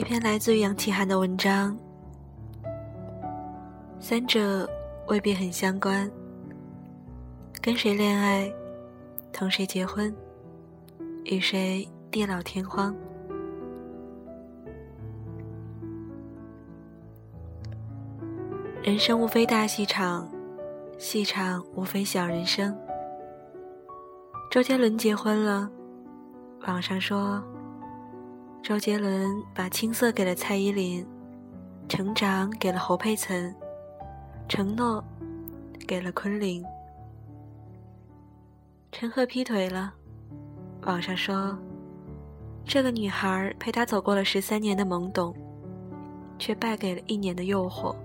一篇来自于杨启涵的文章，三者未必很相关。跟谁恋爱，同谁结婚，与谁地老天荒。人生无非大戏场，戏场无非小人生。周杰伦结婚了，网上说。周杰伦把青涩给了蔡依林，成长给了侯佩岑，承诺给了昆凌。陈赫劈腿了，网上说，这个女孩陪他走过了十三年的懵懂，却败给了一年的诱惑。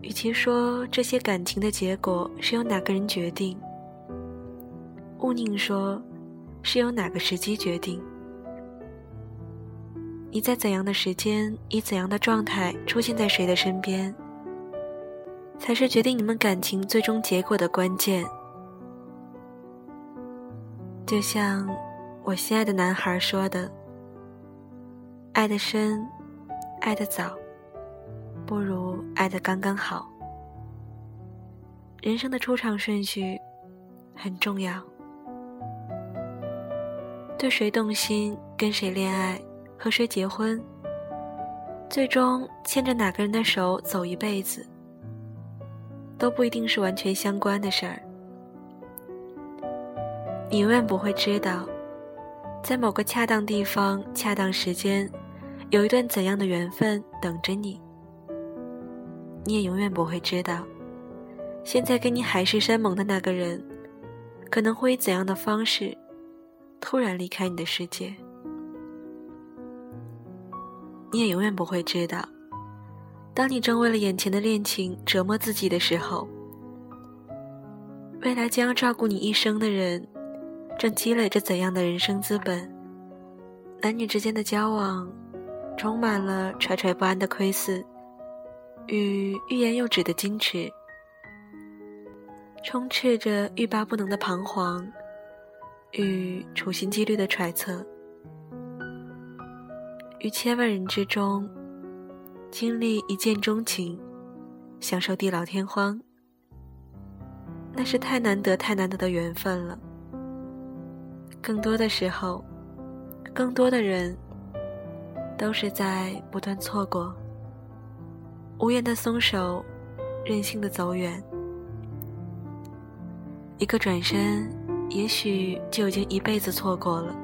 与其说这些感情的结果是由哪个人决定，勿宁说。是由哪个时机决定？你在怎样的时间，以怎样的状态出现在谁的身边，才是决定你们感情最终结果的关键。就像我心爱的男孩说的：“爱的深，爱的早，不如爱的刚刚好。”人生的出场顺序很重要。对谁动心，跟谁恋爱，和谁结婚，最终牵着哪个人的手走一辈子，都不一定是完全相关的事儿。你永远不会知道，在某个恰当地方、恰当时间，有一段怎样的缘分等着你。你也永远不会知道，现在跟你海誓山盟的那个人，可能会以怎样的方式。突然离开你的世界，你也永远不会知道，当你正为了眼前的恋情折磨自己的时候，未来将要照顾你一生的人，正积累着怎样的人生资本。男女之间的交往，充满了惴惴不安的窥伺，与欲言又止的矜持，充斥着欲罢不能的彷徨。与处心积虑的揣测，于千万人之中经历一见钟情，享受地老天荒，那是太难得、太难得的缘分了。更多的时候，更多的人都是在不断错过，无言的松手，任性的走远，一个转身。也许就已经一辈子错过了，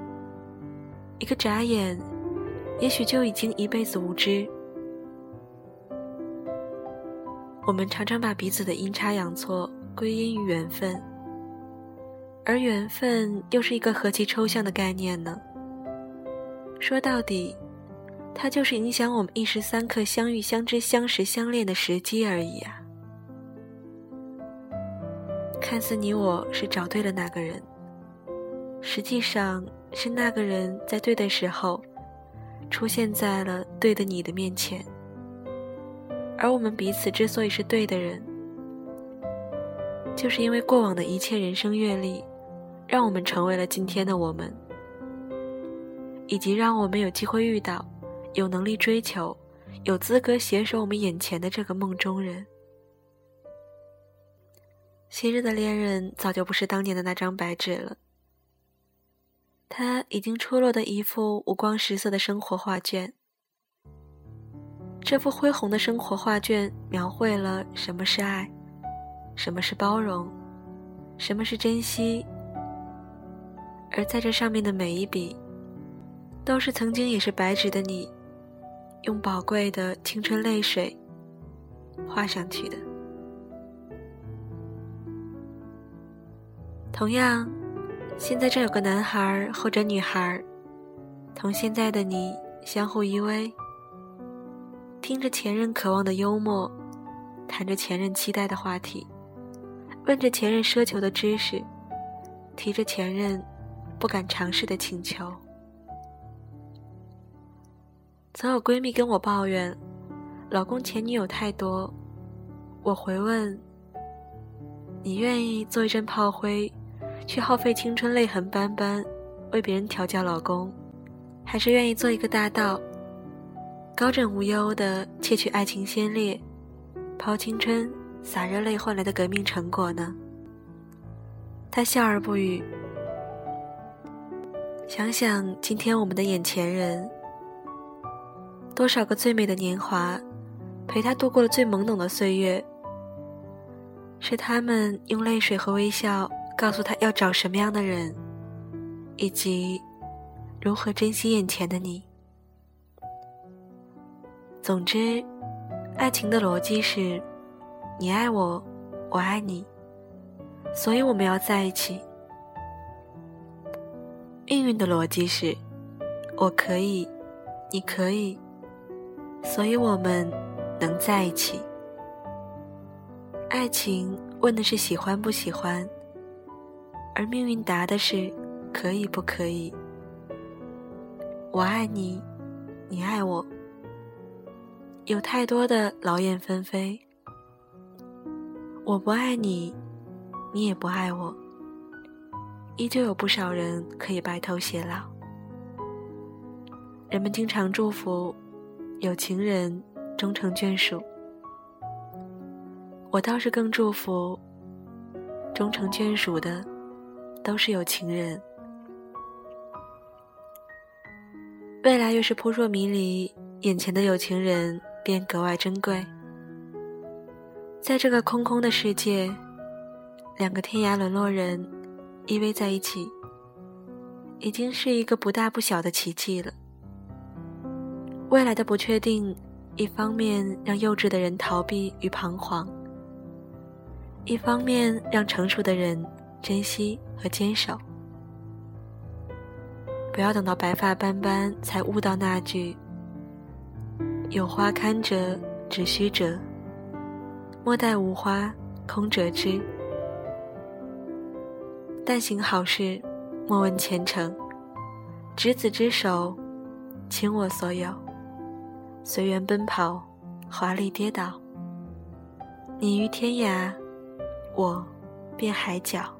一个眨眼，也许就已经一辈子无知。我们常常把彼此的阴差阳错归因于缘分，而缘分又是一个何其抽象的概念呢？说到底，它就是影响我们一时三刻相遇、相知、相识、相恋的时机而已啊。看似你我是找对了那个人，实际上是那个人在对的时候，出现在了对的你的面前。而我们彼此之所以是对的人，就是因为过往的一切人生阅历，让我们成为了今天的我们，以及让我们有机会遇到，有能力追求，有资格携手我们眼前的这个梦中人。昔日的恋人早就不是当年的那张白纸了，他已经出落的一幅五光十色的生活画卷。这幅恢宏的生活画卷描绘了什么是爱，什么是包容，什么是珍惜。而在这上面的每一笔，都是曾经也是白纸的你，用宝贵的青春泪水画上去的。同样，现在这有个男孩或者女孩，同现在的你相互依偎，听着前任渴望的幽默，谈着前任期待的话题，问着前任奢求的知识，提着前任不敢尝试的请求。曾有闺蜜跟我抱怨，老公前女友太多，我回问：你愿意做一阵炮灰？去耗费青春、泪痕斑斑，为别人调教老公，还是愿意做一个大盗，高枕无忧的窃取爱情先烈、抛青春、洒热泪换来的革命成果呢？他笑而不语。想想今天我们的眼前人，多少个最美的年华，陪他度过了最懵懂的岁月。是他们用泪水和微笑告诉他要找什么样的人，以及如何珍惜眼前的你。总之，爱情的逻辑是：你爱我，我爱你，所以我们要在一起。命运的逻辑是：我可以，你可以，所以我们能在一起。爱情问的是喜欢不喜欢，而命运答的是可以不可以。我爱你，你爱我，有太多的劳燕分飞。我不爱你，你也不爱我，依旧有不少人可以白头偕老。人们经常祝福有情人终成眷属。我倒是更祝福，终成眷属的都是有情人。未来越是扑朔迷离，眼前的有情人便格外珍贵。在这个空空的世界，两个天涯沦落人依偎在一起，已经是一个不大不小的奇迹了。未来的不确定，一方面让幼稚的人逃避与彷徨。一方面让成熟的人珍惜和坚守，不要等到白发斑斑才悟到那句“有花堪折直须折，莫待无花空折枝”。但行好事，莫问前程，执子之手，倾我所有，随缘奔跑，华丽跌倒，你于天涯。我，便海角。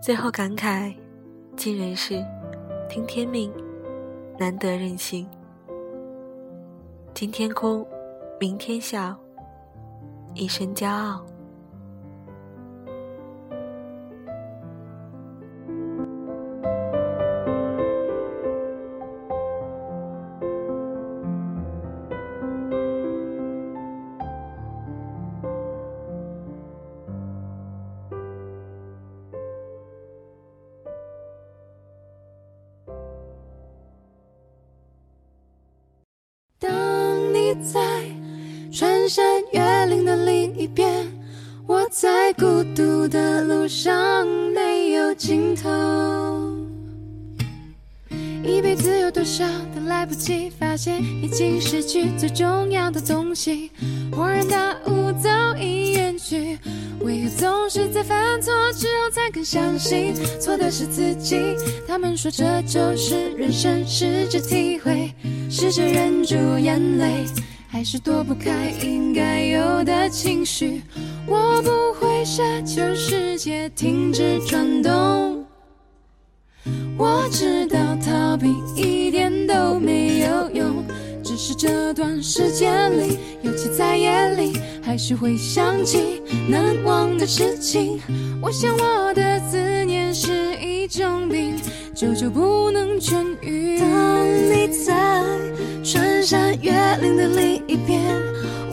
最后感慨：尽人事，听天命，难得任性。今天哭，明天笑，一身骄傲。翻山越岭的另一边，我在孤独的路上没有尽头。一辈子有多少的来不及发现，已经失去最重要的东西。恍然大悟早已远去，为何总是在犯错之后才更相信错的是自己？他们说这就是人生，试着体会，试着忍住眼泪。还是躲不开应该有的情绪，我不会奢求世界停止转动。我知道逃避一点都没有用，只是这段时间里，尤其在夜里，还是会想起难忘的事情。我想我的思念是一种病，久久不能痊愈。当你在山越岭的另一边，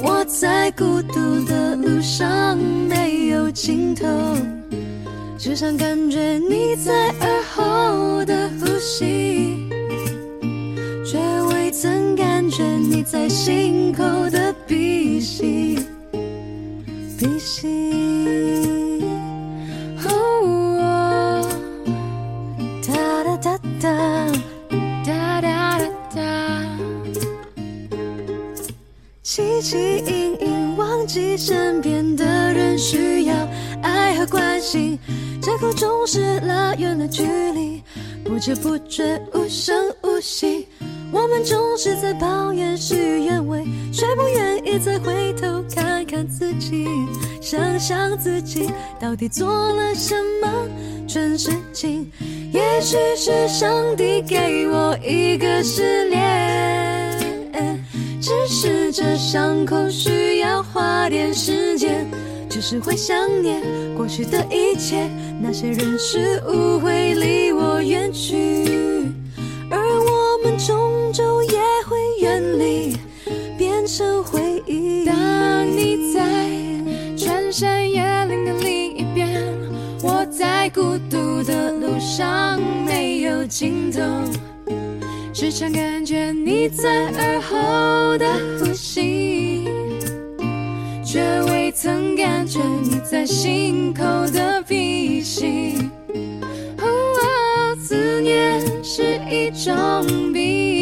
我在孤独的路上没有尽头，只想感觉你在耳后的呼吸，却未曾感觉你在心口的鼻息，鼻息。不知不觉无声无息。我们总是在抱怨事与愿违，却不愿意再回头看看自己。想想自己到底做了什么蠢事情。也许是上帝给我一个试炼，只是这伤口需要花点时间。只是会想念过去的一切，那些人事物会离我远去，而我们终究也会远离，变成回忆。当你在穿山越岭的另一边，我在孤独的路上没有尽头，时常感觉你在耳后的呼吸。却未曾感觉你在心口的鼻息。哦，思念是一种病。